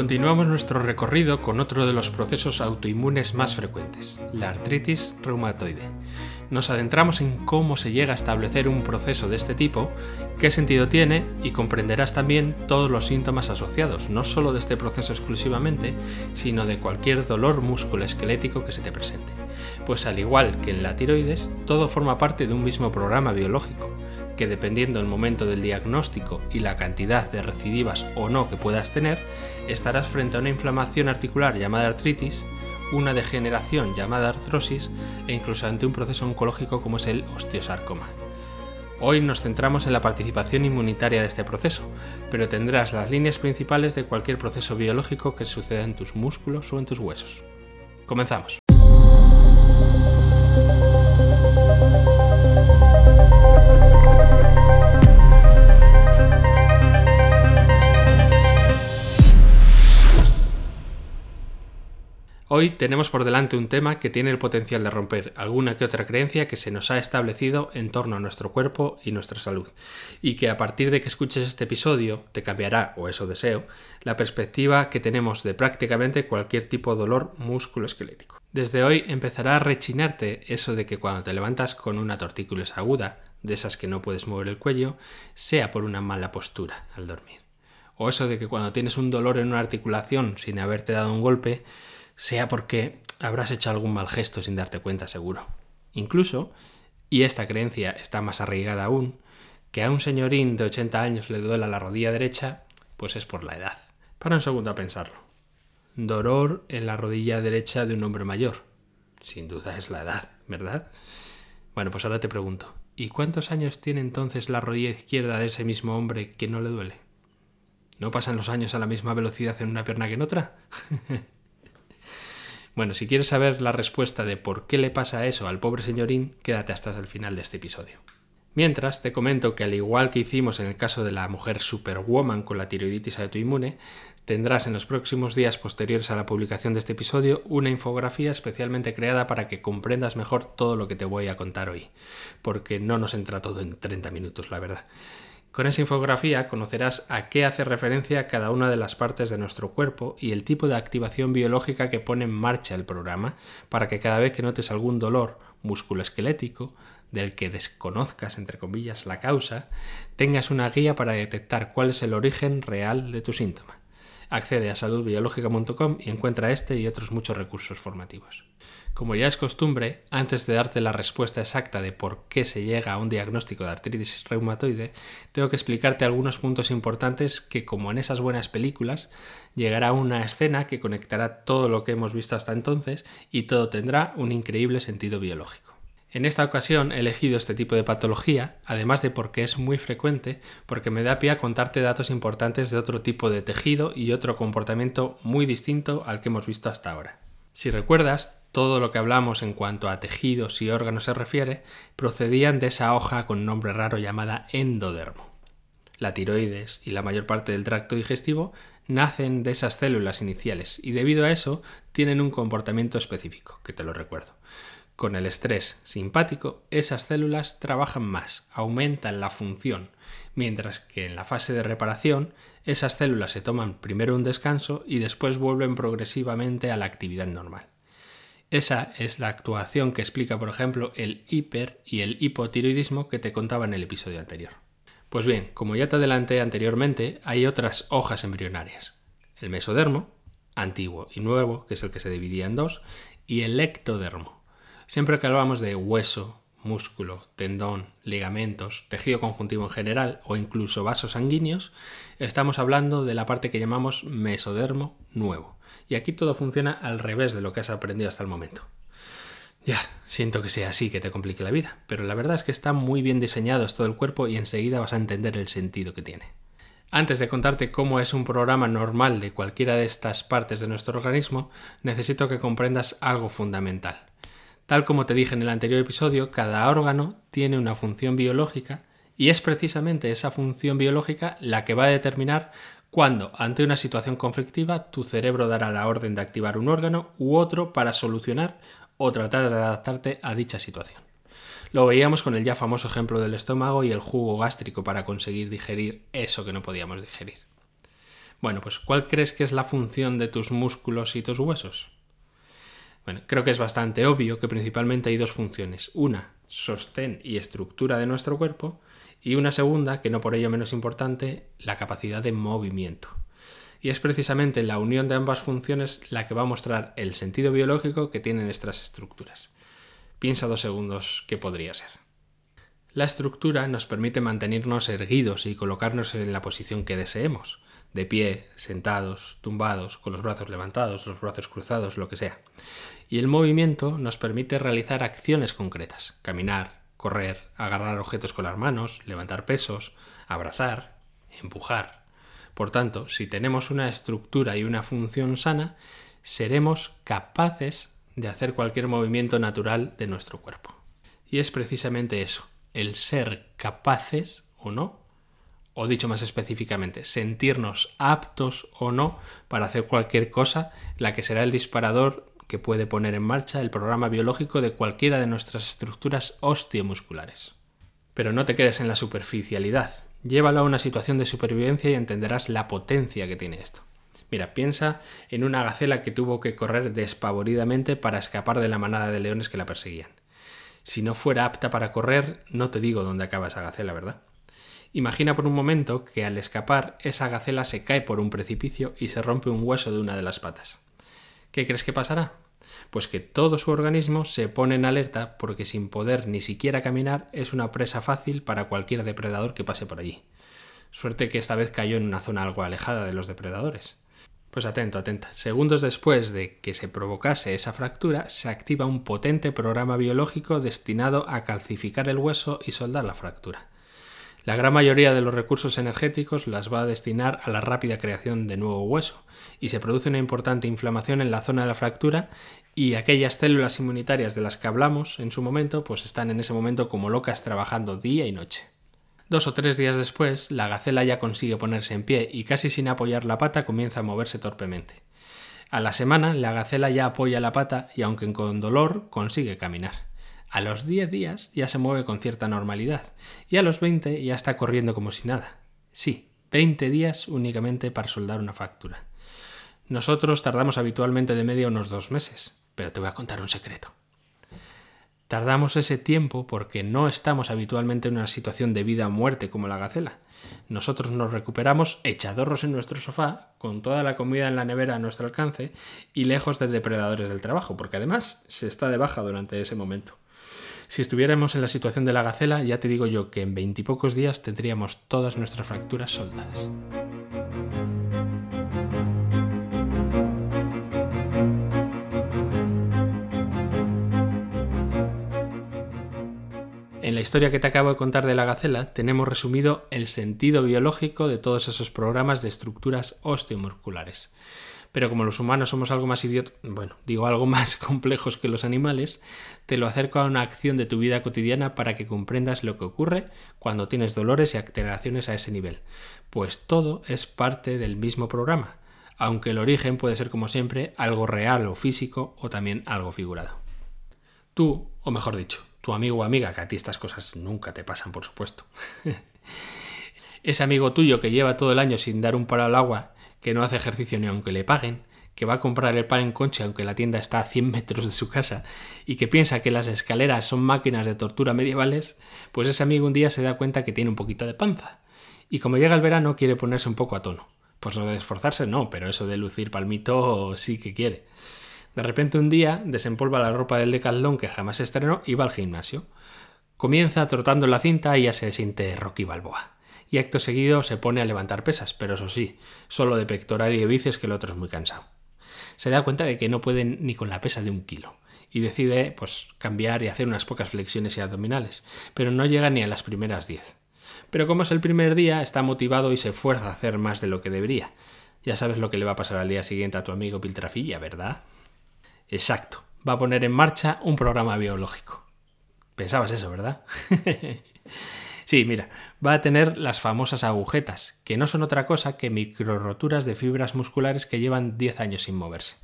continuamos nuestro recorrido con otro de los procesos autoinmunes más frecuentes, la artritis reumatoide. Nos adentramos en cómo se llega a establecer un proceso de este tipo, qué sentido tiene y comprenderás también todos los síntomas asociados, no solo de este proceso exclusivamente, sino de cualquier dolor musculoesquelético que se te presente. Pues al igual que en la tiroides, todo forma parte de un mismo programa biológico que dependiendo del momento del diagnóstico y la cantidad de recidivas o no que puedas tener, estarás frente a una inflamación articular llamada artritis, una degeneración llamada artrosis e incluso ante un proceso oncológico como es el osteosarcoma. Hoy nos centramos en la participación inmunitaria de este proceso, pero tendrás las líneas principales de cualquier proceso biológico que suceda en tus músculos o en tus huesos. Comenzamos. Hoy tenemos por delante un tema que tiene el potencial de romper alguna que otra creencia que se nos ha establecido en torno a nuestro cuerpo y nuestra salud, y que a partir de que escuches este episodio te cambiará, o eso deseo, la perspectiva que tenemos de prácticamente cualquier tipo de dolor musculoesquelético. Desde hoy empezará a rechinarte eso de que cuando te levantas con una tortícolis aguda, de esas que no puedes mover el cuello, sea por una mala postura al dormir. O eso de que cuando tienes un dolor en una articulación sin haberte dado un golpe, sea porque habrás hecho algún mal gesto sin darte cuenta seguro. Incluso, y esta creencia está más arraigada aún, que a un señorín de 80 años le duela la rodilla derecha, pues es por la edad. Para un segundo a pensarlo. Dolor en la rodilla derecha de un hombre mayor. Sin duda es la edad, ¿verdad? Bueno, pues ahora te pregunto, ¿y cuántos años tiene entonces la rodilla izquierda de ese mismo hombre que no le duele? ¿No pasan los años a la misma velocidad en una pierna que en otra? Bueno, si quieres saber la respuesta de por qué le pasa eso al pobre señorín, quédate hasta el final de este episodio. Mientras, te comento que al igual que hicimos en el caso de la mujer superwoman con la tiroiditis autoinmune, tendrás en los próximos días posteriores a la publicación de este episodio una infografía especialmente creada para que comprendas mejor todo lo que te voy a contar hoy, porque no nos entra todo en 30 minutos, la verdad. Con esa infografía conocerás a qué hace referencia cada una de las partes de nuestro cuerpo y el tipo de activación biológica que pone en marcha el programa para que cada vez que notes algún dolor musculoesquelético del que desconozcas entre comillas la causa, tengas una guía para detectar cuál es el origen real de tu síntoma. Accede a saludbiológica.com y encuentra este y otros muchos recursos formativos. Como ya es costumbre, antes de darte la respuesta exacta de por qué se llega a un diagnóstico de artritis reumatoide, tengo que explicarte algunos puntos importantes que, como en esas buenas películas, llegará una escena que conectará todo lo que hemos visto hasta entonces y todo tendrá un increíble sentido biológico. En esta ocasión he elegido este tipo de patología, además de porque es muy frecuente, porque me da pie a contarte datos importantes de otro tipo de tejido y otro comportamiento muy distinto al que hemos visto hasta ahora. Si recuerdas, todo lo que hablamos en cuanto a tejidos y órganos se refiere, procedían de esa hoja con nombre raro llamada endodermo. La tiroides y la mayor parte del tracto digestivo nacen de esas células iniciales y debido a eso tienen un comportamiento específico, que te lo recuerdo. Con el estrés simpático, esas células trabajan más, aumentan la función, mientras que en la fase de reparación, esas células se toman primero un descanso y después vuelven progresivamente a la actividad normal. Esa es la actuación que explica, por ejemplo, el hiper y el hipotiroidismo que te contaba en el episodio anterior. Pues bien, como ya te adelanté anteriormente, hay otras hojas embrionarias. El mesodermo, antiguo y nuevo, que es el que se dividía en dos, y el ectodermo, Siempre que hablamos de hueso, músculo, tendón, ligamentos, tejido conjuntivo en general o incluso vasos sanguíneos, estamos hablando de la parte que llamamos mesodermo nuevo. Y aquí todo funciona al revés de lo que has aprendido hasta el momento. Ya, siento que sea así, que te complique la vida, pero la verdad es que está muy bien diseñado todo el cuerpo y enseguida vas a entender el sentido que tiene. Antes de contarte cómo es un programa normal de cualquiera de estas partes de nuestro organismo, necesito que comprendas algo fundamental. Tal como te dije en el anterior episodio, cada órgano tiene una función biológica y es precisamente esa función biológica la que va a determinar cuándo, ante una situación conflictiva, tu cerebro dará la orden de activar un órgano u otro para solucionar o tratar de adaptarte a dicha situación. Lo veíamos con el ya famoso ejemplo del estómago y el jugo gástrico para conseguir digerir eso que no podíamos digerir. Bueno, pues ¿cuál crees que es la función de tus músculos y tus huesos? Bueno, creo que es bastante obvio que principalmente hay dos funciones. Una, sostén y estructura de nuestro cuerpo, y una segunda, que no por ello menos importante, la capacidad de movimiento. Y es precisamente la unión de ambas funciones la que va a mostrar el sentido biológico que tienen estas estructuras. Piensa dos segundos qué podría ser. La estructura nos permite mantenernos erguidos y colocarnos en la posición que deseemos, de pie, sentados, tumbados, con los brazos levantados, los brazos cruzados, lo que sea. Y el movimiento nos permite realizar acciones concretas, caminar, correr, agarrar objetos con las manos, levantar pesos, abrazar, empujar. Por tanto, si tenemos una estructura y una función sana, seremos capaces de hacer cualquier movimiento natural de nuestro cuerpo. Y es precisamente eso, el ser capaces o no, o dicho más específicamente, sentirnos aptos o no para hacer cualquier cosa, la que será el disparador que puede poner en marcha el programa biológico de cualquiera de nuestras estructuras osteomusculares. Pero no te quedes en la superficialidad, llévalo a una situación de supervivencia y entenderás la potencia que tiene esto. Mira, piensa en una gacela que tuvo que correr despavoridamente para escapar de la manada de leones que la perseguían. Si no fuera apta para correr, no te digo dónde acaba esa gacela, ¿verdad? Imagina por un momento que al escapar esa gacela se cae por un precipicio y se rompe un hueso de una de las patas. ¿Qué crees que pasará? Pues que todo su organismo se pone en alerta porque sin poder ni siquiera caminar es una presa fácil para cualquier depredador que pase por allí. Suerte que esta vez cayó en una zona algo alejada de los depredadores. Pues atento, atenta. Segundos después de que se provocase esa fractura, se activa un potente programa biológico destinado a calcificar el hueso y soldar la fractura. La gran mayoría de los recursos energéticos las va a destinar a la rápida creación de nuevo hueso, y se produce una importante inflamación en la zona de la fractura y aquellas células inmunitarias de las que hablamos en su momento, pues están en ese momento como locas trabajando día y noche. Dos o tres días después, la gacela ya consigue ponerse en pie y casi sin apoyar la pata comienza a moverse torpemente. A la semana, la gacela ya apoya la pata y aunque con dolor, consigue caminar. A los 10 días ya se mueve con cierta normalidad y a los 20 ya está corriendo como si nada. Sí, 20 días únicamente para soldar una fractura. Nosotros tardamos habitualmente de media unos dos meses, pero te voy a contar un secreto. Tardamos ese tiempo porque no estamos habitualmente en una situación de vida o muerte como la gacela. Nosotros nos recuperamos echadorros en nuestro sofá, con toda la comida en la nevera a nuestro alcance y lejos de depredadores del trabajo, porque además se está de baja durante ese momento. Si estuviéramos en la situación de la gacela, ya te digo yo que en veintipocos días tendríamos todas nuestras fracturas soldadas. En la historia que te acabo de contar de la gacela tenemos resumido el sentido biológico de todos esos programas de estructuras osteomusculares. Pero como los humanos somos algo más idiotas, bueno, digo algo más complejos que los animales, te lo acerco a una acción de tu vida cotidiana para que comprendas lo que ocurre cuando tienes dolores y alteraciones a ese nivel. Pues todo es parte del mismo programa, aunque el origen puede ser como siempre algo real o físico o también algo figurado. Tú, o mejor dicho, tu amigo o amiga, que a ti estas cosas nunca te pasan, por supuesto. Ese amigo tuyo que lleva todo el año sin dar un palo al agua, que no hace ejercicio ni aunque le paguen, que va a comprar el pan en concha aunque la tienda está a 100 metros de su casa y que piensa que las escaleras son máquinas de tortura medievales, pues ese amigo un día se da cuenta que tiene un poquito de panza. Y como llega el verano quiere ponerse un poco a tono. Pues lo de esforzarse no, pero eso de lucir palmito sí que quiere. De repente un día desempolva la ropa del decaldón que jamás estrenó y va al gimnasio. Comienza trotando la cinta y ya se siente Rocky Balboa. Y acto seguido se pone a levantar pesas, pero eso sí, solo de pectoral y de bíceps que el otro es muy cansado. Se da cuenta de que no puede ni con la pesa de un kilo y decide pues cambiar y hacer unas pocas flexiones y abdominales, pero no llega ni a las primeras diez. Pero como es el primer día, está motivado y se esfuerza a hacer más de lo que debería. Ya sabes lo que le va a pasar al día siguiente a tu amigo Piltrafilla, ¿verdad? Exacto, va a poner en marcha un programa biológico. Pensabas eso, ¿verdad? sí, mira, va a tener las famosas agujetas, que no son otra cosa que microroturas de fibras musculares que llevan 10 años sin moverse.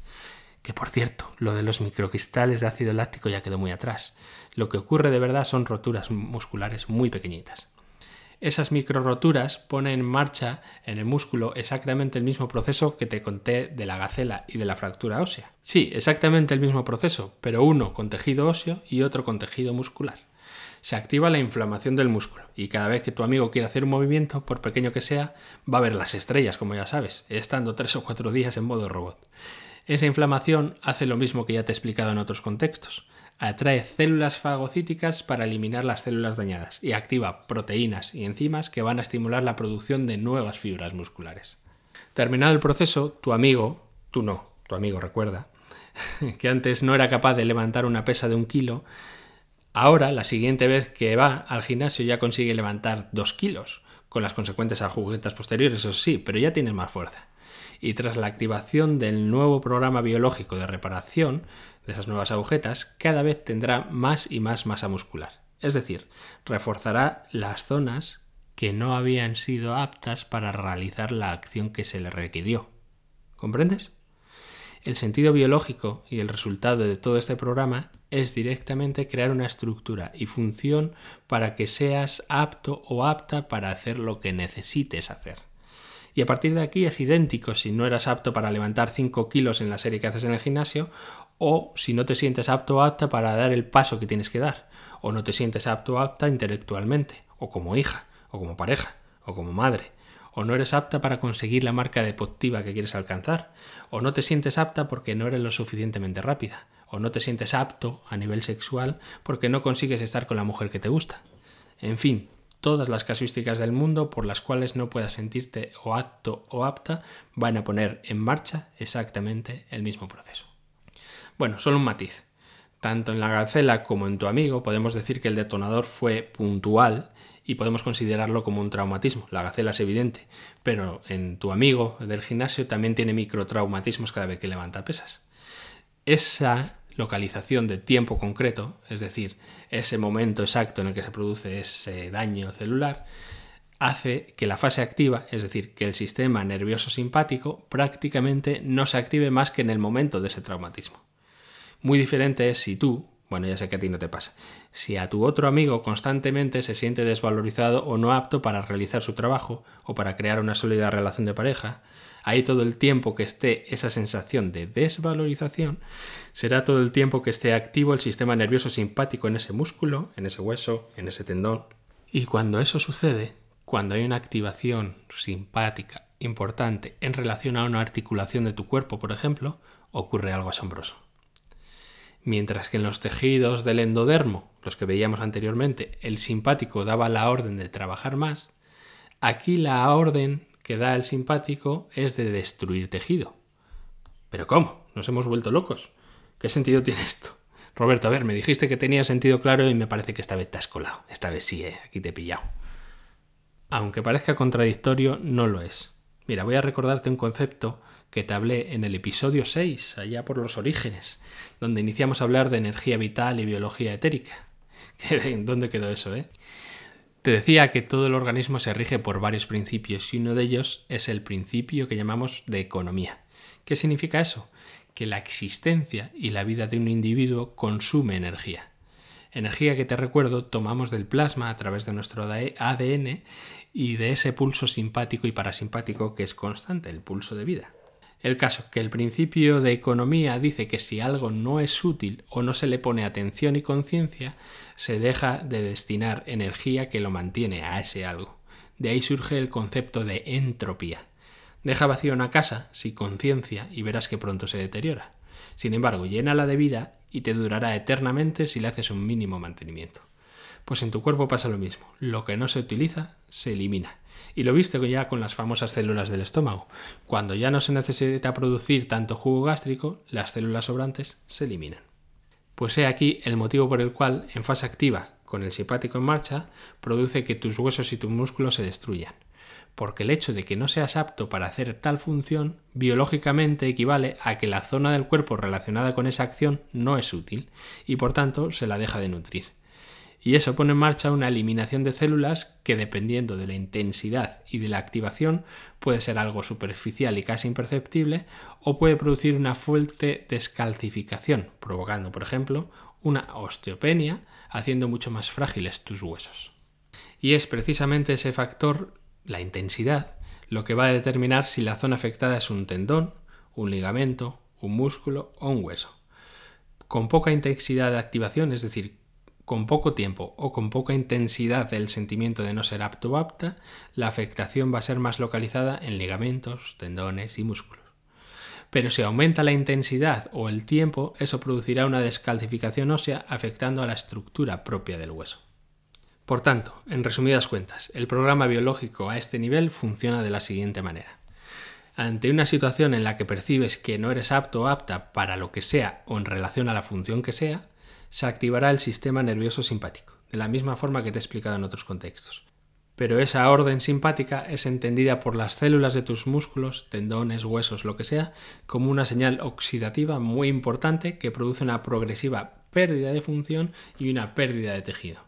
Que por cierto, lo de los microcristales de ácido láctico ya quedó muy atrás. Lo que ocurre de verdad son roturas musculares muy pequeñitas. esas micro roturas ponen en marcha en el músculo exactamente el mismo proceso que te conté de la gacela y de la fractura ósea. Sí, exactamente el mismo proceso, pero uno con tejido óseo y otro con tejido muscular. Se activa la inflamación del músculo y cada vez que tu amigo quiere hacer un movimiento, por pequeño que sea, va a ver las estrellas, como ya sabes, estando tres o cuatro días en modo robot. Esa inflamación hace lo mismo que ya te he explicado en otros contextos atrae células fagocíticas para eliminar las células dañadas y activa proteínas y enzimas que van a estimular la producción de nuevas fibras musculares. Terminado el proceso, tu amigo, tú no, tu amigo recuerda, que antes no era capaz de levantar una pesa de un kilo, ahora la siguiente vez que va al gimnasio ya consigue levantar dos kilos, con las consecuentes agujetas posteriores, eso sí, pero ya tiene más fuerza. Y tras la activación del nuevo programa biológico de reparación, de esas nuevas agujetas, cada vez tendrá más y más masa muscular. Es decir, reforzará las zonas que no habían sido aptas para realizar la acción que se le requirió. ¿Comprendes? El sentido biológico y el resultado de todo este programa es directamente crear una estructura y función para que seas apto o apta para hacer lo que necesites hacer. Y a partir de aquí es idéntico si no eras apto para levantar 5 kilos en la serie que haces en el gimnasio o si no te sientes apto o apta para dar el paso que tienes que dar, o no te sientes apto o apta intelectualmente, o como hija, o como pareja, o como madre, o no eres apta para conseguir la marca deportiva que quieres alcanzar, o no te sientes apta porque no eres lo suficientemente rápida, o no te sientes apto a nivel sexual porque no consigues estar con la mujer que te gusta. En fin, todas las casuísticas del mundo por las cuales no puedas sentirte o apto o apta van a poner en marcha exactamente el mismo proceso. Bueno, solo un matiz. Tanto en la gacela como en tu amigo podemos decir que el detonador fue puntual y podemos considerarlo como un traumatismo. La gacela es evidente, pero en tu amigo del gimnasio también tiene microtraumatismos cada vez que levanta pesas. Esa localización de tiempo concreto, es decir, ese momento exacto en el que se produce ese daño celular, hace que la fase activa, es decir, que el sistema nervioso simpático prácticamente no se active más que en el momento de ese traumatismo. Muy diferente es si tú, bueno, ya sé que a ti no te pasa, si a tu otro amigo constantemente se siente desvalorizado o no apto para realizar su trabajo o para crear una sólida relación de pareja, ahí todo el tiempo que esté esa sensación de desvalorización, será todo el tiempo que esté activo el sistema nervioso simpático en ese músculo, en ese hueso, en ese tendón. Y cuando eso sucede, cuando hay una activación simpática importante en relación a una articulación de tu cuerpo, por ejemplo, ocurre algo asombroso mientras que en los tejidos del endodermo, los que veíamos anteriormente, el simpático daba la orden de trabajar más, aquí la orden que da el simpático es de destruir tejido. ¿Pero cómo? Nos hemos vuelto locos. ¿Qué sentido tiene esto? Roberto, a ver, me dijiste que tenía sentido claro y me parece que esta vez te has colado. Esta vez sí, eh, aquí te he pillado. Aunque parezca contradictorio, no lo es. Mira, voy a recordarte un concepto que te hablé en el episodio 6, allá por los orígenes, donde iniciamos a hablar de energía vital y biología etérica. ¿Dónde quedó eso, eh? Te decía que todo el organismo se rige por varios principios y uno de ellos es el principio que llamamos de economía. ¿Qué significa eso? Que la existencia y la vida de un individuo consume energía. Energía que te recuerdo tomamos del plasma a través de nuestro ADN y de ese pulso simpático y parasimpático que es constante, el pulso de vida. El caso, que el principio de economía dice que si algo no es útil o no se le pone atención y conciencia, se deja de destinar energía que lo mantiene a ese algo. De ahí surge el concepto de entropía. Deja vacío una casa sin conciencia y verás que pronto se deteriora. Sin embargo, llénala de vida y te durará eternamente si le haces un mínimo mantenimiento. Pues en tu cuerpo pasa lo mismo. Lo que no se utiliza se elimina. Y lo viste ya con las famosas células del estómago. Cuando ya no se necesita producir tanto jugo gástrico, las células sobrantes se eliminan. Pues he aquí el motivo por el cual, en fase activa, con el simpático en marcha, produce que tus huesos y tus músculos se destruyan. Porque el hecho de que no seas apto para hacer tal función, biológicamente equivale a que la zona del cuerpo relacionada con esa acción no es útil y por tanto se la deja de nutrir y eso pone en marcha una eliminación de células que dependiendo de la intensidad y de la activación puede ser algo superficial y casi imperceptible o puede producir una fuerte descalcificación, provocando, por ejemplo, una osteopenia, haciendo mucho más frágiles tus huesos. Y es precisamente ese factor, la intensidad, lo que va a determinar si la zona afectada es un tendón, un ligamento, un músculo o un hueso. Con poca intensidad de activación, es decir, con poco tiempo o con poca intensidad del sentimiento de no ser apto o apta, la afectación va a ser más localizada en ligamentos, tendones y músculos. Pero si aumenta la intensidad o el tiempo, eso producirá una descalcificación ósea afectando a la estructura propia del hueso. Por tanto, en resumidas cuentas, el programa biológico a este nivel funciona de la siguiente manera. Ante una situación en la que percibes que no eres apto o apta para lo que sea o en relación a la función que sea, se activará el sistema nervioso simpático, de la misma forma que te he explicado en otros contextos. Pero esa orden simpática es entendida por las células de tus músculos, tendones, huesos, lo que sea, como una señal oxidativa muy importante que produce una progresiva pérdida de función y una pérdida de tejido.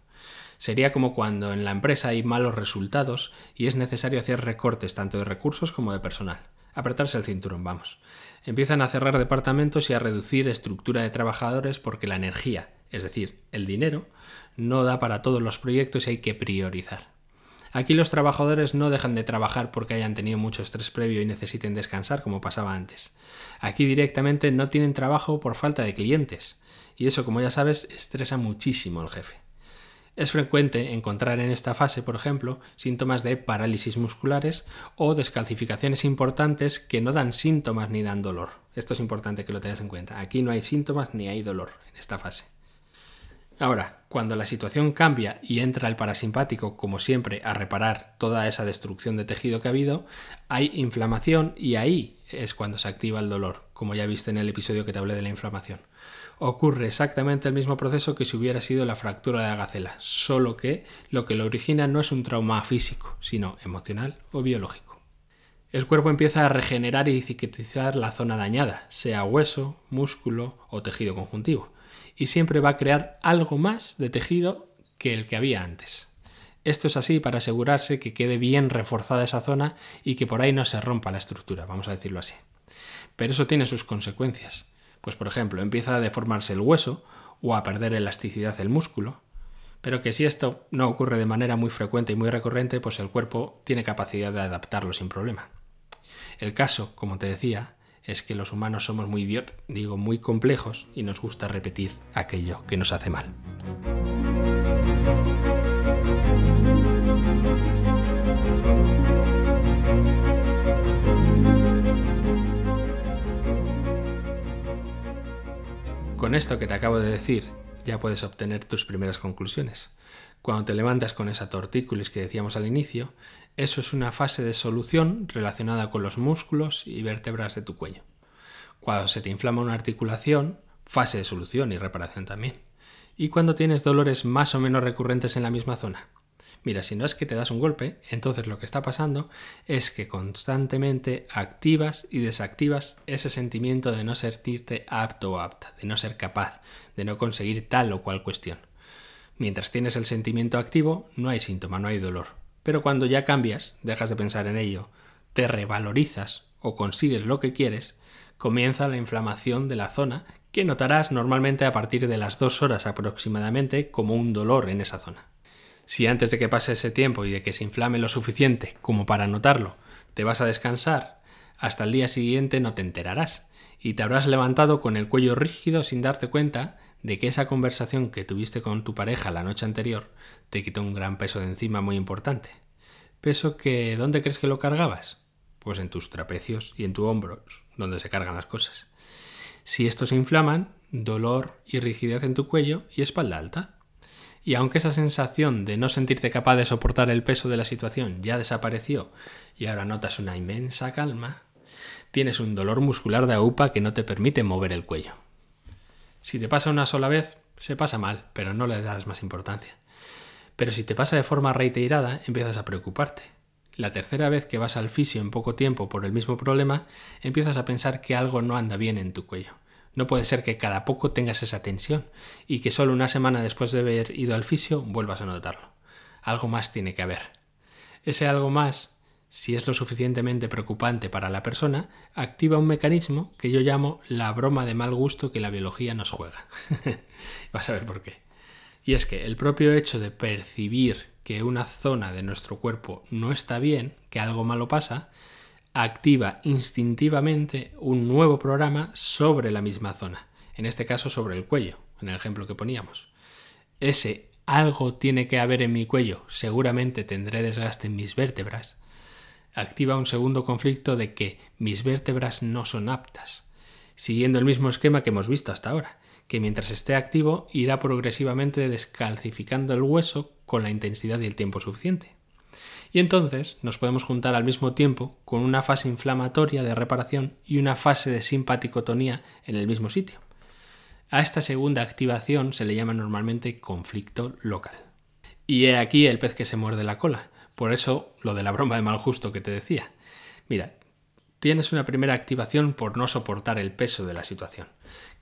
Sería como cuando en la empresa hay malos resultados y es necesario hacer recortes tanto de recursos como de personal. Apretarse el cinturón, vamos. Empiezan a cerrar departamentos y a reducir estructura de trabajadores porque la energía, es decir, el dinero, no da para todos los proyectos y hay que priorizar. Aquí los trabajadores no dejan de trabajar porque hayan tenido mucho estrés previo y necesiten descansar como pasaba antes. Aquí directamente no tienen trabajo por falta de clientes. Y eso, como ya sabes, estresa muchísimo al jefe. Es frecuente encontrar en esta fase, por ejemplo, síntomas de parálisis musculares o descalcificaciones importantes que no dan síntomas ni dan dolor. Esto es importante que lo tengas en cuenta. Aquí no hay síntomas ni hay dolor en esta fase. Ahora, cuando la situación cambia y entra el parasimpático, como siempre, a reparar toda esa destrucción de tejido que ha habido, hay inflamación y ahí es cuando se activa el dolor, como ya viste en el episodio que te hablé de la inflamación ocurre exactamente el mismo proceso que si hubiera sido la fractura de la gacela, solo que lo que lo origina no es un trauma físico, sino emocional o biológico. El cuerpo empieza a regenerar y cicatrizar la zona dañada, sea hueso, músculo o tejido conjuntivo, y siempre va a crear algo más de tejido que el que había antes. Esto es así para asegurarse que quede bien reforzada esa zona y que por ahí no se rompa la estructura, vamos a decirlo así. Pero eso tiene sus consecuencias. Pues por ejemplo, empieza a deformarse el hueso o a perder elasticidad del músculo, pero que si esto no ocurre de manera muy frecuente y muy recurrente, pues el cuerpo tiene capacidad de adaptarlo sin problema. El caso, como te decía, es que los humanos somos muy idiot, digo muy complejos, y nos gusta repetir aquello que nos hace mal. Con esto que te acabo de decir, ya puedes obtener tus primeras conclusiones. Cuando te levantas con esa tortícolis que decíamos al inicio, eso es una fase de solución relacionada con los músculos y vértebras de tu cuello. Cuando se te inflama una articulación, fase de solución y reparación también. Y cuando tienes dolores más o menos recurrentes en la misma zona. Mira, si no es que te das un golpe, entonces lo que está pasando es que constantemente activas y desactivas ese sentimiento de no sentirte apto o apta, de no ser capaz, de no conseguir tal o cual cuestión. Mientras tienes el sentimiento activo, no hay síntoma, no hay dolor. Pero cuando ya cambias, dejas de pensar en ello, te revalorizas o consigues lo que quieres, comienza la inflamación de la zona que notarás normalmente a partir de las dos horas aproximadamente como un dolor en esa zona. Si antes de que pase ese tiempo y de que se inflame lo suficiente como para notarlo, te vas a descansar, hasta el día siguiente no te enterarás y te habrás levantado con el cuello rígido sin darte cuenta de que esa conversación que tuviste con tu pareja la noche anterior te quitó un gran peso de encima muy importante. Peso que ¿dónde crees que lo cargabas? Pues en tus trapecios y en tu hombro, donde se cargan las cosas. Si estos se inflaman, dolor y rigidez en tu cuello y espalda alta. Y aunque esa sensación de no sentirte capaz de soportar el peso de la situación ya desapareció y ahora notas una inmensa calma, tienes un dolor muscular de aupa que no te permite mover el cuello. Si te pasa una sola vez, se pasa mal, pero no le das más importancia. Pero si te pasa de forma reiterada, empiezas a preocuparte. La tercera vez que vas al fisio en poco tiempo por el mismo problema, empiezas a pensar que algo no anda bien en tu cuello. No puede ser que cada poco tengas esa tensión y que solo una semana después de haber ido al fisio vuelvas a notarlo. Algo más tiene que haber. Ese algo más, si es lo suficientemente preocupante para la persona, activa un mecanismo que yo llamo la broma de mal gusto que la biología nos juega. Vas a ver por qué. Y es que el propio hecho de percibir que una zona de nuestro cuerpo no está bien, que algo malo pasa, activa instintivamente un nuevo programa sobre la misma zona, en este caso sobre el cuello, en el ejemplo que poníamos. Ese algo tiene que haber en mi cuello, seguramente tendré desgaste en mis vértebras, activa un segundo conflicto de que mis vértebras no son aptas, siguiendo el mismo esquema que hemos visto hasta ahora, que mientras esté activo irá progresivamente descalcificando el hueso con la intensidad y el tiempo suficiente. Y entonces nos podemos juntar al mismo tiempo con una fase inflamatoria de reparación y una fase de simpaticotonía en el mismo sitio. A esta segunda activación se le llama normalmente conflicto local. Y he aquí el pez que se muerde la cola. Por eso lo de la broma de mal justo que te decía. Mira, tienes una primera activación por no soportar el peso de la situación,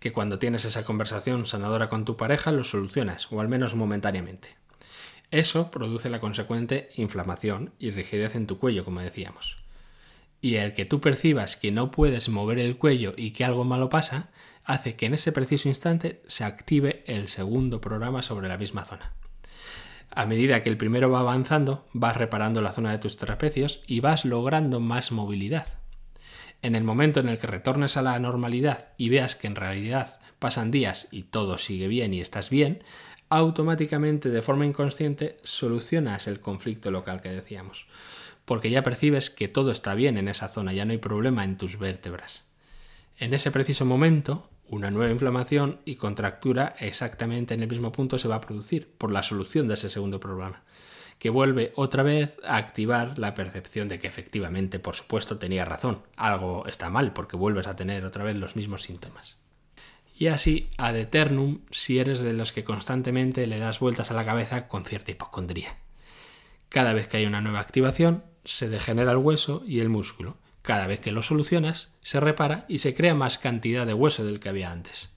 que cuando tienes esa conversación sanadora con tu pareja lo solucionas, o al menos momentáneamente. Eso produce la consecuente inflamación y rigidez en tu cuello, como decíamos. Y el que tú percibas que no puedes mover el cuello y que algo malo pasa, hace que en ese preciso instante se active el segundo programa sobre la misma zona. A medida que el primero va avanzando, vas reparando la zona de tus trapecios y vas logrando más movilidad. En el momento en el que retornes a la normalidad y veas que en realidad pasan días y todo sigue bien y estás bien, automáticamente de forma inconsciente solucionas el conflicto local que decíamos, porque ya percibes que todo está bien en esa zona, ya no hay problema en tus vértebras. En ese preciso momento, una nueva inflamación y contractura exactamente en el mismo punto se va a producir por la solución de ese segundo problema, que vuelve otra vez a activar la percepción de que efectivamente, por supuesto, tenía razón, algo está mal porque vuelves a tener otra vez los mismos síntomas y así ad eternum si eres de los que constantemente le das vueltas a la cabeza con cierta hipocondría. Cada vez que hay una nueva activación, se degenera el hueso y el músculo. Cada vez que lo solucionas, se repara y se crea más cantidad de hueso del que había antes.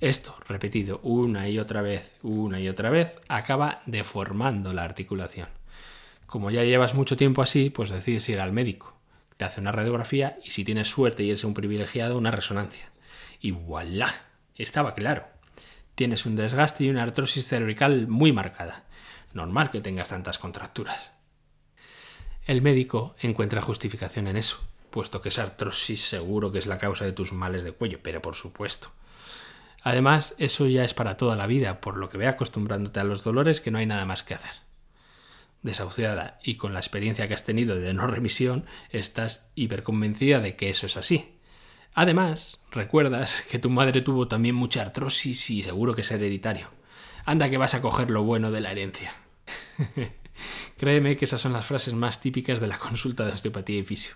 Esto, repetido una y otra vez, una y otra vez, acaba deformando la articulación. Como ya llevas mucho tiempo así, pues decides ir al médico. Te hace una radiografía y si tienes suerte y eres un privilegiado, una resonancia. Y voilà, estaba claro. Tienes un desgaste y una artrosis cervical muy marcada. Normal que tengas tantas contracturas. El médico encuentra justificación en eso, puesto que esa artrosis seguro que es la causa de tus males de cuello, pero por supuesto. Además, eso ya es para toda la vida, por lo que ve acostumbrándote a los dolores que no hay nada más que hacer. Desahuciada y con la experiencia que has tenido de no remisión, estás hiperconvencida de que eso es así. Además, recuerdas que tu madre tuvo también mucha artrosis y seguro que es hereditario. Anda que vas a coger lo bueno de la herencia. Créeme que esas son las frases más típicas de la consulta de osteopatía y fisio.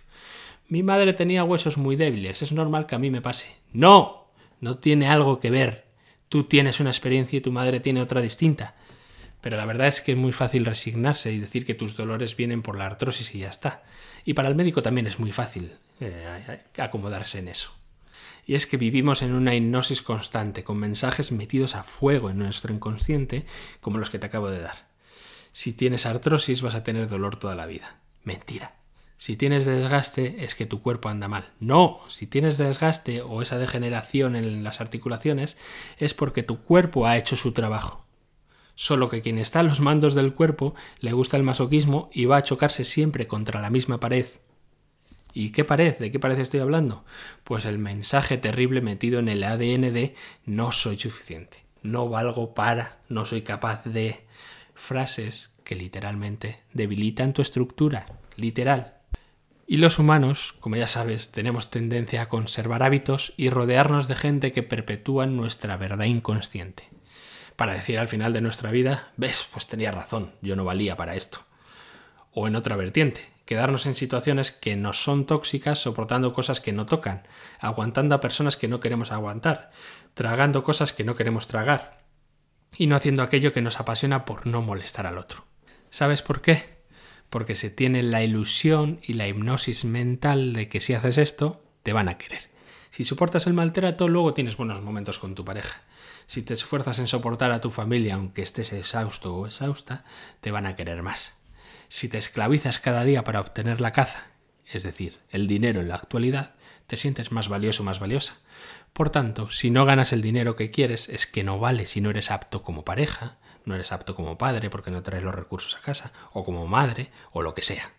Mi madre tenía huesos muy débiles, es normal que a mí me pase. No, no tiene algo que ver. Tú tienes una experiencia y tu madre tiene otra distinta. Pero la verdad es que es muy fácil resignarse y decir que tus dolores vienen por la artrosis y ya está. Y para el médico también es muy fácil eh, acomodarse en eso. Y es que vivimos en una hipnosis constante, con mensajes metidos a fuego en nuestro inconsciente, como los que te acabo de dar. Si tienes artrosis vas a tener dolor toda la vida. Mentira. Si tienes desgaste es que tu cuerpo anda mal. No, si tienes desgaste o esa degeneración en las articulaciones es porque tu cuerpo ha hecho su trabajo. Solo que quien está a los mandos del cuerpo le gusta el masoquismo y va a chocarse siempre contra la misma pared, ¿Y qué pared? ¿De qué pared estoy hablando? Pues el mensaje terrible metido en el ADN de no soy suficiente, no valgo para, no soy capaz de frases que literalmente debilitan tu estructura, literal. Y los humanos, como ya sabes, tenemos tendencia a conservar hábitos y rodearnos de gente que perpetúan nuestra verdad inconsciente. Para decir al final de nuestra vida, ves, pues tenía razón, yo no valía para esto. O en otra vertiente, quedarnos en situaciones que nos son tóxicas soportando cosas que no tocan, aguantando a personas que no queremos aguantar, tragando cosas que no queremos tragar y no haciendo aquello que nos apasiona por no molestar al otro. ¿Sabes por qué? Porque se tiene la ilusión y la hipnosis mental de que si haces esto, te van a querer. Si soportas el maltrato, luego tienes buenos momentos con tu pareja. Si te esfuerzas en soportar a tu familia aunque estés exhausto o exhausta, te van a querer más. Si te esclavizas cada día para obtener la caza, es decir, el dinero en la actualidad, te sientes más valioso o más valiosa. Por tanto, si no ganas el dinero que quieres, es que no vales y no eres apto como pareja, no eres apto como padre porque no traes los recursos a casa, o como madre, o lo que sea.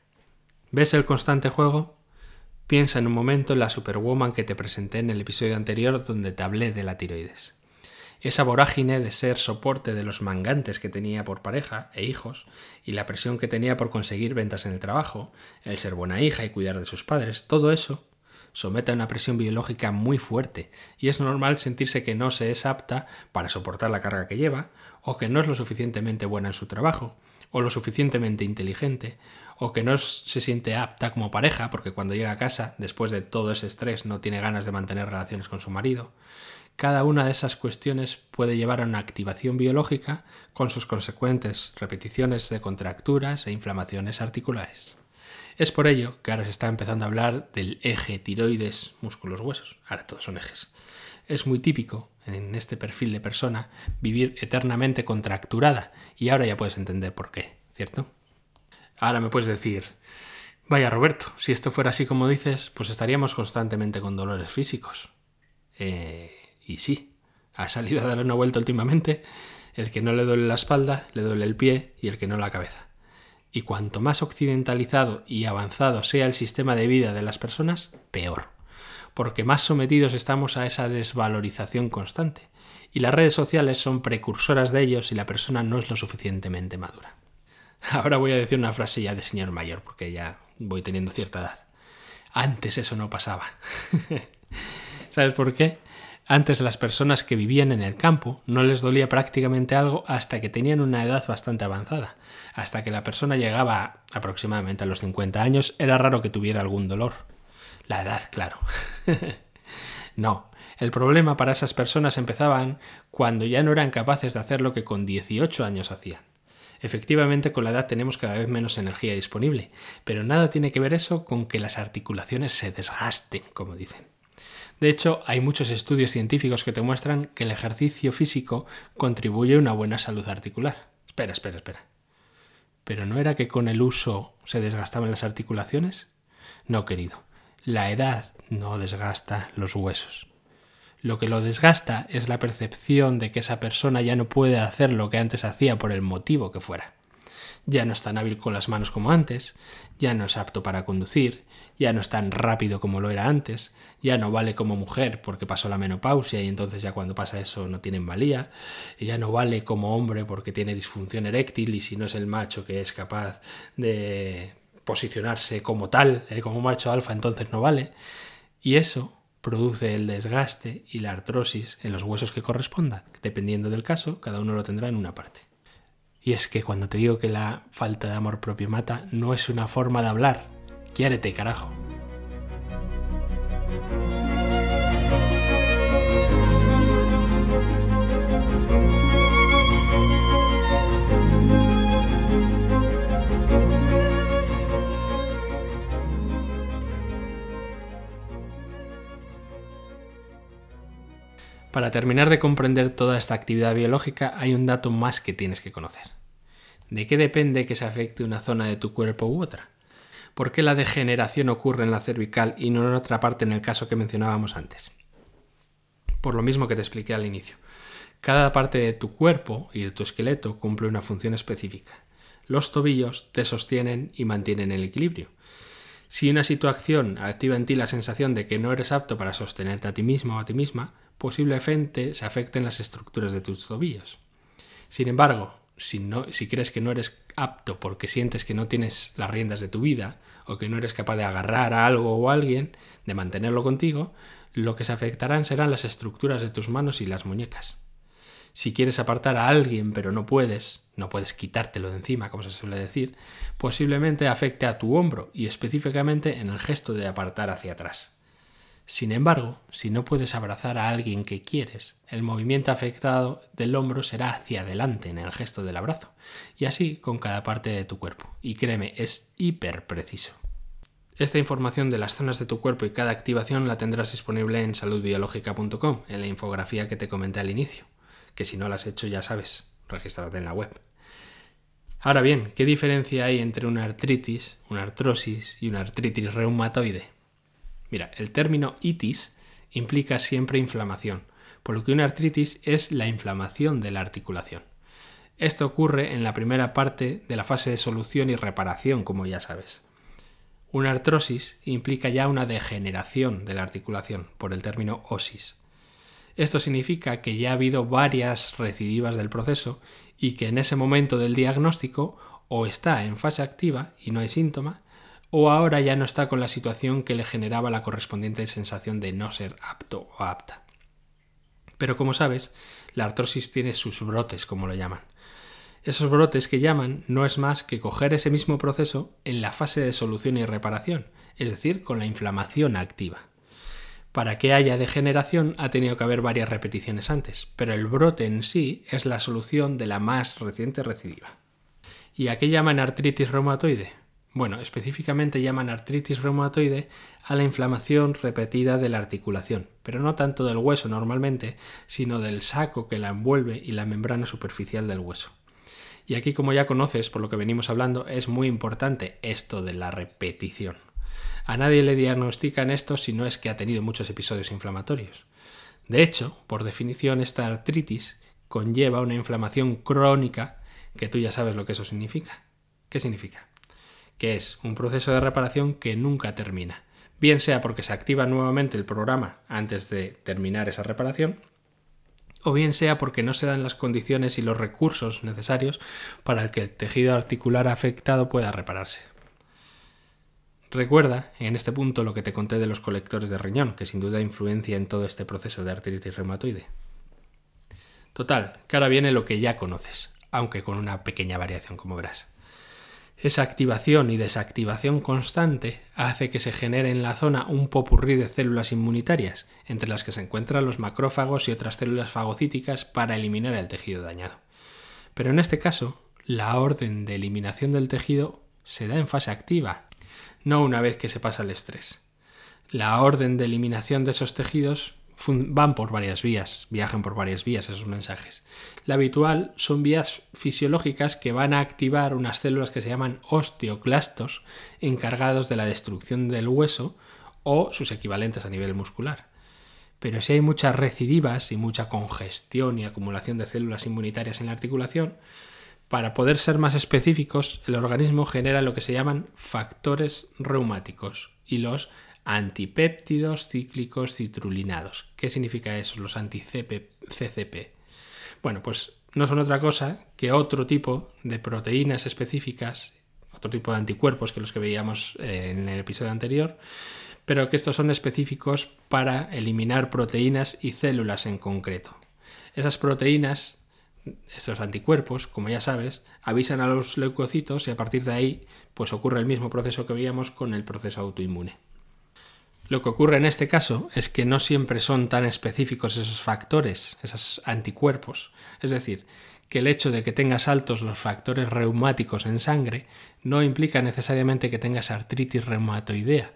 ¿Ves el constante juego? Piensa en un momento en la Superwoman que te presenté en el episodio anterior donde te hablé de la tiroides. Esa vorágine de ser soporte de los mangantes que tenía por pareja e hijos, y la presión que tenía por conseguir ventas en el trabajo, el ser buena hija y cuidar de sus padres, todo eso somete a una presión biológica muy fuerte, y es normal sentirse que no se es apta para soportar la carga que lleva, o que no es lo suficientemente buena en su trabajo, o lo suficientemente inteligente, o que no se siente apta como pareja porque cuando llega a casa, después de todo ese estrés, no tiene ganas de mantener relaciones con su marido. Cada una de esas cuestiones puede llevar a una activación biológica con sus consecuentes repeticiones de contracturas e inflamaciones articulares. Es por ello que ahora se está empezando a hablar del eje tiroides músculos huesos. Ahora todos son ejes. Es muy típico en este perfil de persona vivir eternamente contracturada y ahora ya puedes entender por qué, ¿cierto? Ahora me puedes decir, vaya Roberto, si esto fuera así como dices, pues estaríamos constantemente con dolores físicos. Eh, y sí, ha salido a darle una vuelta últimamente. El que no le duele la espalda, le duele el pie y el que no la cabeza. Y cuanto más occidentalizado y avanzado sea el sistema de vida de las personas, peor, porque más sometidos estamos a esa desvalorización constante, y las redes sociales son precursoras de ello si la persona no es lo suficientemente madura. Ahora voy a decir una frase ya de señor mayor, porque ya voy teniendo cierta edad. Antes eso no pasaba. ¿Sabes por qué? Antes las personas que vivían en el campo no les dolía prácticamente algo hasta que tenían una edad bastante avanzada. Hasta que la persona llegaba aproximadamente a los 50 años era raro que tuviera algún dolor. La edad, claro. no, el problema para esas personas empezaban cuando ya no eran capaces de hacer lo que con 18 años hacían. Efectivamente, con la edad tenemos cada vez menos energía disponible, pero nada tiene que ver eso con que las articulaciones se desgasten, como dicen. De hecho, hay muchos estudios científicos que te muestran que el ejercicio físico contribuye a una buena salud articular. Espera, espera, espera. ¿Pero no era que con el uso se desgastaban las articulaciones? No, querido. La edad no desgasta los huesos. Lo que lo desgasta es la percepción de que esa persona ya no puede hacer lo que antes hacía por el motivo que fuera ya no es tan hábil con las manos como antes, ya no es apto para conducir, ya no es tan rápido como lo era antes, ya no vale como mujer porque pasó la menopausia y entonces ya cuando pasa eso no tiene valía, ya no vale como hombre porque tiene disfunción eréctil y si no es el macho que es capaz de posicionarse como tal, eh, como macho alfa, entonces no vale. Y eso produce el desgaste y la artrosis en los huesos que correspondan. Dependiendo del caso, cada uno lo tendrá en una parte. Y es que cuando te digo que la falta de amor propio mata, no es una forma de hablar. Quiérete, carajo. Para terminar de comprender toda esta actividad biológica hay un dato más que tienes que conocer. ¿De qué depende que se afecte una zona de tu cuerpo u otra? ¿Por qué la degeneración ocurre en la cervical y no en otra parte en el caso que mencionábamos antes? Por lo mismo que te expliqué al inicio. Cada parte de tu cuerpo y de tu esqueleto cumple una función específica. Los tobillos te sostienen y mantienen el equilibrio. Si una situación activa en ti la sensación de que no eres apto para sostenerte a ti mismo o a ti misma, posiblemente se afecten las estructuras de tus tobillos. Sin embargo, si, no, si crees que no eres apto porque sientes que no tienes las riendas de tu vida o que no eres capaz de agarrar a algo o a alguien, de mantenerlo contigo, lo que se afectarán serán las estructuras de tus manos y las muñecas. Si quieres apartar a alguien pero no puedes, no puedes quitártelo de encima, como se suele decir, posiblemente afecte a tu hombro y específicamente en el gesto de apartar hacia atrás. Sin embargo, si no puedes abrazar a alguien que quieres, el movimiento afectado del hombro será hacia adelante en el gesto del abrazo, y así con cada parte de tu cuerpo. Y créeme, es hiper preciso. Esta información de las zonas de tu cuerpo y cada activación la tendrás disponible en saludbiológica.com, en la infografía que te comenté al inicio, que si no la has hecho ya sabes, regístrate en la web. Ahora bien, ¿qué diferencia hay entre una artritis, una artrosis y una artritis reumatoide? Mira, el término itis implica siempre inflamación, por lo que una artritis es la inflamación de la articulación. Esto ocurre en la primera parte de la fase de solución y reparación, como ya sabes. Una artrosis implica ya una degeneración de la articulación, por el término osis. Esto significa que ya ha habido varias recidivas del proceso y que en ese momento del diagnóstico o está en fase activa y no hay síntoma, o ahora ya no está con la situación que le generaba la correspondiente sensación de no ser apto o apta. Pero como sabes, la artrosis tiene sus brotes, como lo llaman. Esos brotes que llaman no es más que coger ese mismo proceso en la fase de solución y reparación, es decir, con la inflamación activa. Para que haya degeneración ha tenido que haber varias repeticiones antes, pero el brote en sí es la solución de la más reciente recidiva. ¿Y a qué llaman artritis reumatoide? Bueno, específicamente llaman artritis reumatoide a la inflamación repetida de la articulación, pero no tanto del hueso normalmente, sino del saco que la envuelve y la membrana superficial del hueso. Y aquí, como ya conoces, por lo que venimos hablando, es muy importante esto de la repetición. A nadie le diagnostican esto si no es que ha tenido muchos episodios inflamatorios. De hecho, por definición, esta artritis conlleva una inflamación crónica, que tú ya sabes lo que eso significa. ¿Qué significa? Que es un proceso de reparación que nunca termina, bien sea porque se activa nuevamente el programa antes de terminar esa reparación, o bien sea porque no se dan las condiciones y los recursos necesarios para que el tejido articular afectado pueda repararse. Recuerda en este punto lo que te conté de los colectores de riñón, que sin duda influencia en todo este proceso de artritis reumatoide. Total, que ahora viene lo que ya conoces, aunque con una pequeña variación, como verás. Esa activación y desactivación constante hace que se genere en la zona un popurrí de células inmunitarias, entre las que se encuentran los macrófagos y otras células fagocíticas para eliminar el tejido dañado. Pero en este caso, la orden de eliminación del tejido se da en fase activa, no una vez que se pasa el estrés. La orden de eliminación de esos tejidos van por varias vías, viajan por varias vías esos mensajes. La habitual son vías fisiológicas que van a activar unas células que se llaman osteoclastos, encargados de la destrucción del hueso o sus equivalentes a nivel muscular. Pero si hay muchas recidivas y mucha congestión y acumulación de células inmunitarias en la articulación, para poder ser más específicos, el organismo genera lo que se llaman factores reumáticos y los antipéptidos cíclicos citrulinados. ¿Qué significa eso, los anti-CCP? Bueno, pues no son otra cosa que otro tipo de proteínas específicas, otro tipo de anticuerpos que los que veíamos eh, en el episodio anterior, pero que estos son específicos para eliminar proteínas y células en concreto. Esas proteínas, estos anticuerpos, como ya sabes, avisan a los leucocitos y a partir de ahí pues ocurre el mismo proceso que veíamos con el proceso autoinmune. Lo que ocurre en este caso es que no siempre son tan específicos esos factores, esos anticuerpos. Es decir, que el hecho de que tengas altos los factores reumáticos en sangre no implica necesariamente que tengas artritis reumatoidea,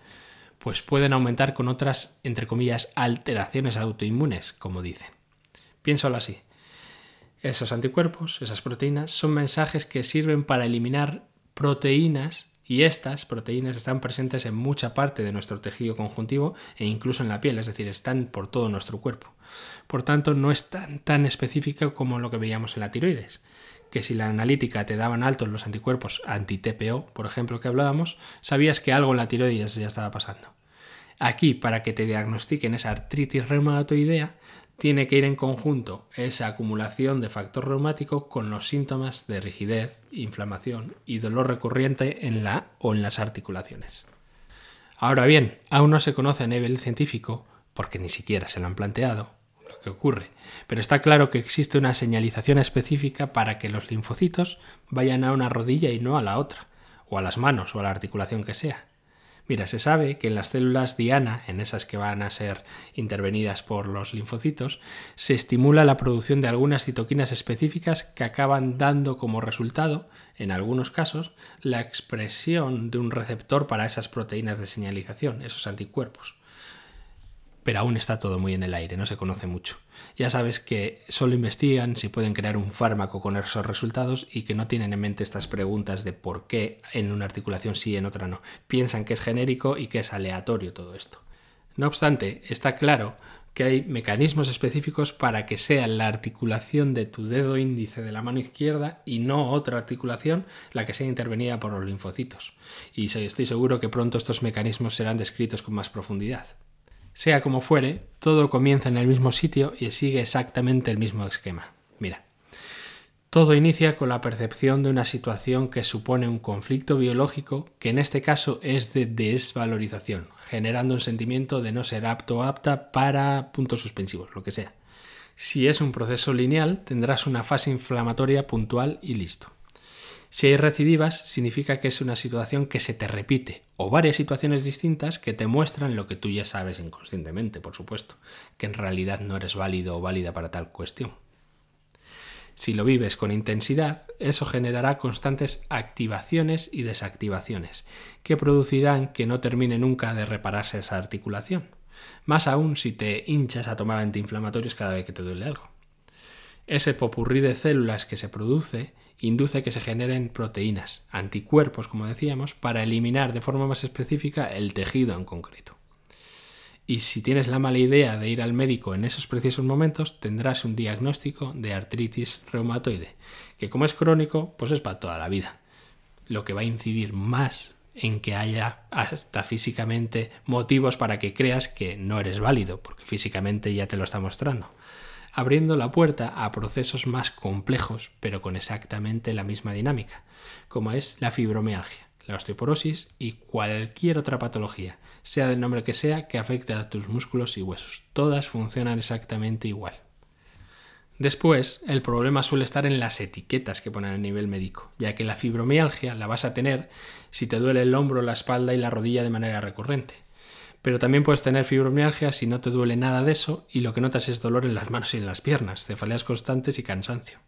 pues pueden aumentar con otras, entre comillas, alteraciones autoinmunes, como dicen. Piénsalo así. Esos anticuerpos, esas proteínas, son mensajes que sirven para eliminar proteínas y estas proteínas están presentes en mucha parte de nuestro tejido conjuntivo e incluso en la piel, es decir, están por todo nuestro cuerpo. Por tanto, no es tan, tan específica como lo que veíamos en la tiroides, que si la analítica te daban altos los anticuerpos anti-TPO, por ejemplo, que hablábamos, sabías que algo en la tiroides ya estaba pasando. Aquí, para que te diagnostiquen esa artritis reumatoidea, tiene que ir en conjunto esa acumulación de factor reumático con los síntomas de rigidez, inflamación y dolor recurrente en la o en las articulaciones. Ahora bien, aún no se conoce a nivel científico, porque ni siquiera se lo han planteado, lo que ocurre, pero está claro que existe una señalización específica para que los linfocitos vayan a una rodilla y no a la otra, o a las manos o a la articulación que sea. Mira, se sabe que en las células diana, en esas que van a ser intervenidas por los linfocitos, se estimula la producción de algunas citoquinas específicas que acaban dando como resultado, en algunos casos, la expresión de un receptor para esas proteínas de señalización, esos anticuerpos pero aún está todo muy en el aire, no se conoce mucho. Ya sabes que solo investigan si pueden crear un fármaco con esos resultados y que no tienen en mente estas preguntas de por qué en una articulación sí y en otra no. Piensan que es genérico y que es aleatorio todo esto. No obstante, está claro que hay mecanismos específicos para que sea la articulación de tu dedo índice de la mano izquierda y no otra articulación la que sea intervenida por los linfocitos. Y estoy seguro que pronto estos mecanismos serán descritos con más profundidad. Sea como fuere, todo comienza en el mismo sitio y sigue exactamente el mismo esquema. Mira. Todo inicia con la percepción de una situación que supone un conflicto biológico que en este caso es de desvalorización, generando un sentimiento de no ser apto o apta para puntos suspensivos, lo que sea. Si es un proceso lineal, tendrás una fase inflamatoria puntual y listo. Si hay recidivas, significa que es una situación que se te repite, o varias situaciones distintas que te muestran lo que tú ya sabes inconscientemente, por supuesto, que en realidad no eres válido o válida para tal cuestión. Si lo vives con intensidad, eso generará constantes activaciones y desactivaciones, que producirán que no termine nunca de repararse esa articulación. Más aún si te hinchas a tomar antiinflamatorios cada vez que te duele algo. Ese popurrí de células que se produce induce que se generen proteínas, anticuerpos, como decíamos, para eliminar de forma más específica el tejido en concreto. Y si tienes la mala idea de ir al médico en esos precisos momentos, tendrás un diagnóstico de artritis reumatoide, que como es crónico, pues es para toda la vida. Lo que va a incidir más en que haya hasta físicamente motivos para que creas que no eres válido, porque físicamente ya te lo está mostrando, abriendo la puerta a procesos más complejos, pero con exactamente la misma dinámica, como es la fibromialgia la osteoporosis y cualquier otra patología, sea del nombre que sea, que afecte a tus músculos y huesos. Todas funcionan exactamente igual. Después, el problema suele estar en las etiquetas que ponen a nivel médico, ya que la fibromialgia la vas a tener si te duele el hombro, la espalda y la rodilla de manera recurrente. Pero también puedes tener fibromialgia si no te duele nada de eso y lo que notas es dolor en las manos y en las piernas, cefaleas constantes y cansancio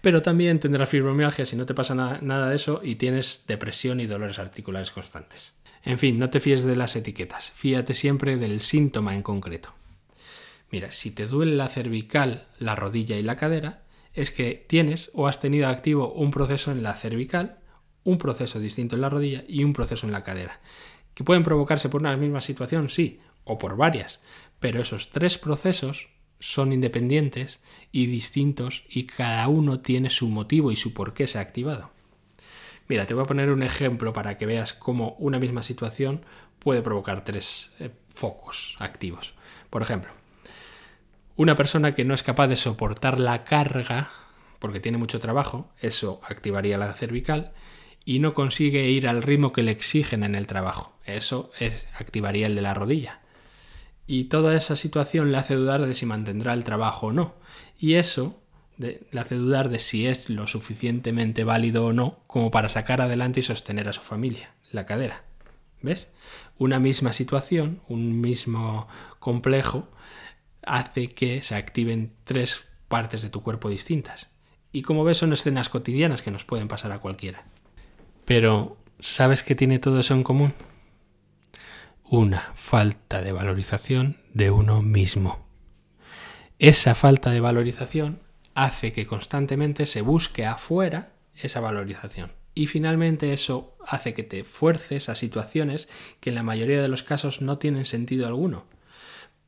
pero también tendrás fibromialgia si no te pasa nada de eso y tienes depresión y dolores articulares constantes. En fin, no te fíes de las etiquetas, fíate siempre del síntoma en concreto. Mira, si te duele la cervical, la rodilla y la cadera, es que tienes o has tenido activo un proceso en la cervical, un proceso distinto en la rodilla y un proceso en la cadera. ¿Que pueden provocarse por una misma situación? Sí, o por varias, pero esos tres procesos son independientes y distintos y cada uno tiene su motivo y su por qué se ha activado. Mira, te voy a poner un ejemplo para que veas cómo una misma situación puede provocar tres eh, focos activos. Por ejemplo, una persona que no es capaz de soportar la carga porque tiene mucho trabajo, eso activaría la cervical, y no consigue ir al ritmo que le exigen en el trabajo, eso activaría el de la rodilla y toda esa situación le hace dudar de si mantendrá el trabajo o no. Y eso le hace dudar de si es lo suficientemente válido o no como para sacar adelante y sostener a su familia, la cadera. ¿Ves? Una misma situación, un mismo complejo, hace que se activen tres partes de tu cuerpo distintas. Y como ves, son escenas cotidianas que nos pueden pasar a cualquiera. Pero, ¿sabes qué tiene todo eso en común? una falta de valorización de uno mismo. Esa falta de valorización hace que constantemente se busque afuera esa valorización. Y finalmente eso hace que te fuerces a situaciones que en la mayoría de los casos no tienen sentido alguno.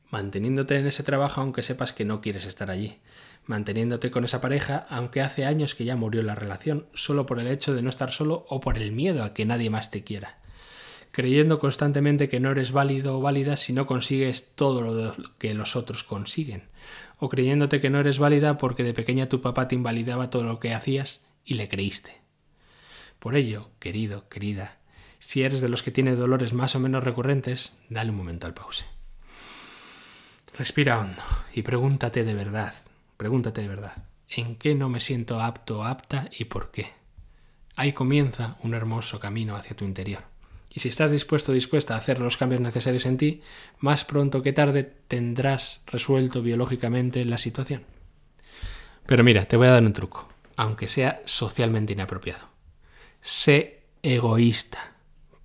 Manteniéndote en ese trabajo aunque sepas que no quieres estar allí. Manteniéndote con esa pareja aunque hace años que ya murió la relación, solo por el hecho de no estar solo o por el miedo a que nadie más te quiera creyendo constantemente que no eres válido o válida si no consigues todo lo que los otros consiguen, o creyéndote que no eres válida porque de pequeña tu papá te invalidaba todo lo que hacías y le creíste. Por ello, querido, querida, si eres de los que tiene dolores más o menos recurrentes, dale un momento al pause. Respira hondo y pregúntate de verdad, pregúntate de verdad, ¿en qué no me siento apto o apta y por qué? Ahí comienza un hermoso camino hacia tu interior. Y si estás dispuesto o dispuesta a hacer los cambios necesarios en ti, más pronto que tarde tendrás resuelto biológicamente la situación. Pero mira, te voy a dar un truco, aunque sea socialmente inapropiado. Sé egoísta.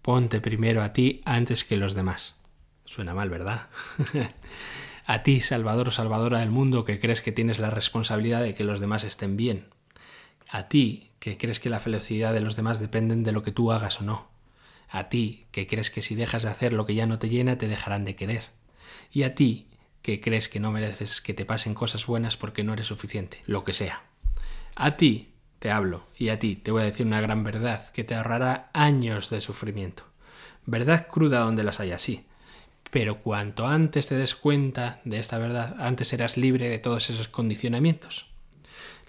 Ponte primero a ti antes que los demás. Suena mal, ¿verdad? a ti, salvador o salvadora del mundo, que crees que tienes la responsabilidad de que los demás estén bien. A ti, que crees que la felicidad de los demás dependen de lo que tú hagas o no a ti, que crees que si dejas de hacer lo que ya no te llena, te dejarán de querer. Y a ti, que crees que no mereces que te pasen cosas buenas porque no eres suficiente, lo que sea. A ti te hablo y a ti te voy a decir una gran verdad que te ahorrará años de sufrimiento. Verdad cruda donde las haya, sí. Pero cuanto antes te des cuenta de esta verdad, antes serás libre de todos esos condicionamientos.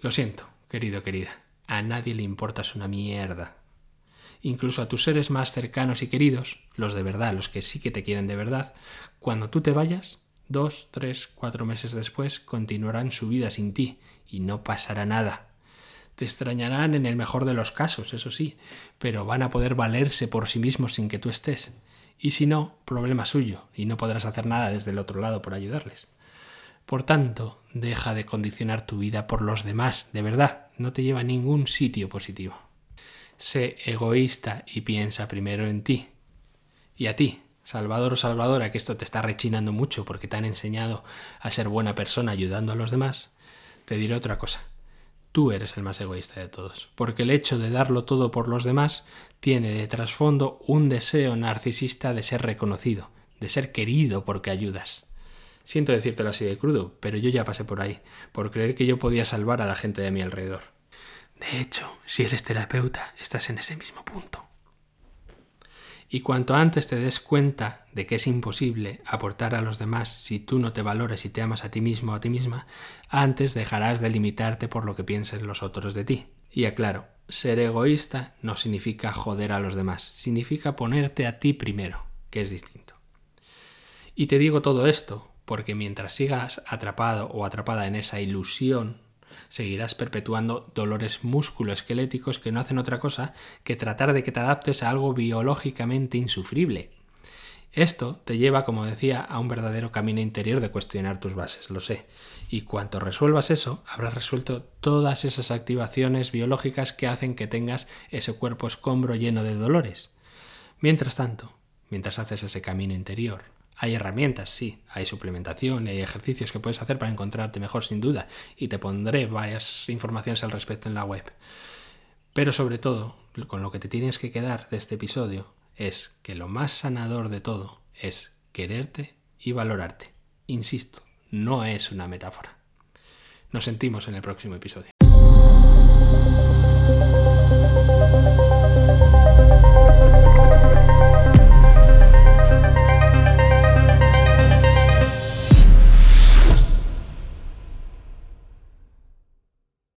Lo siento, querido, querida. A nadie le importas una mierda. Incluso a tus seres más cercanos y queridos, los de verdad, los que sí que te quieren de verdad, cuando tú te vayas, dos, tres, cuatro meses después, continuarán su vida sin ti y no pasará nada. Te extrañarán en el mejor de los casos, eso sí, pero van a poder valerse por sí mismos sin que tú estés. Y si no, problema suyo, y no podrás hacer nada desde el otro lado por ayudarles. Por tanto, deja de condicionar tu vida por los demás, de verdad, no te lleva a ningún sitio positivo. Sé egoísta y piensa primero en ti. Y a ti, Salvador o Salvadora, que esto te está rechinando mucho porque te han enseñado a ser buena persona ayudando a los demás, te diré otra cosa. Tú eres el más egoísta de todos, porque el hecho de darlo todo por los demás tiene de trasfondo un deseo narcisista de ser reconocido, de ser querido porque ayudas. Siento decírtelo así de crudo, pero yo ya pasé por ahí, por creer que yo podía salvar a la gente de mi alrededor. De hecho, si eres terapeuta, estás en ese mismo punto. Y cuanto antes te des cuenta de que es imposible aportar a los demás si tú no te valores y te amas a ti mismo o a ti misma, antes dejarás de limitarte por lo que piensen los otros de ti. Y aclaro, ser egoísta no significa joder a los demás, significa ponerte a ti primero, que es distinto. Y te digo todo esto porque mientras sigas atrapado o atrapada en esa ilusión seguirás perpetuando dolores musculoesqueléticos que no hacen otra cosa que tratar de que te adaptes a algo biológicamente insufrible. Esto te lleva, como decía, a un verdadero camino interior de cuestionar tus bases, lo sé. Y cuanto resuelvas eso, habrás resuelto todas esas activaciones biológicas que hacen que tengas ese cuerpo escombro lleno de dolores. Mientras tanto, mientras haces ese camino interior, hay herramientas, sí, hay suplementación, hay ejercicios que puedes hacer para encontrarte mejor sin duda y te pondré varias informaciones al respecto en la web. Pero sobre todo, con lo que te tienes que quedar de este episodio es que lo más sanador de todo es quererte y valorarte. Insisto, no es una metáfora. Nos sentimos en el próximo episodio.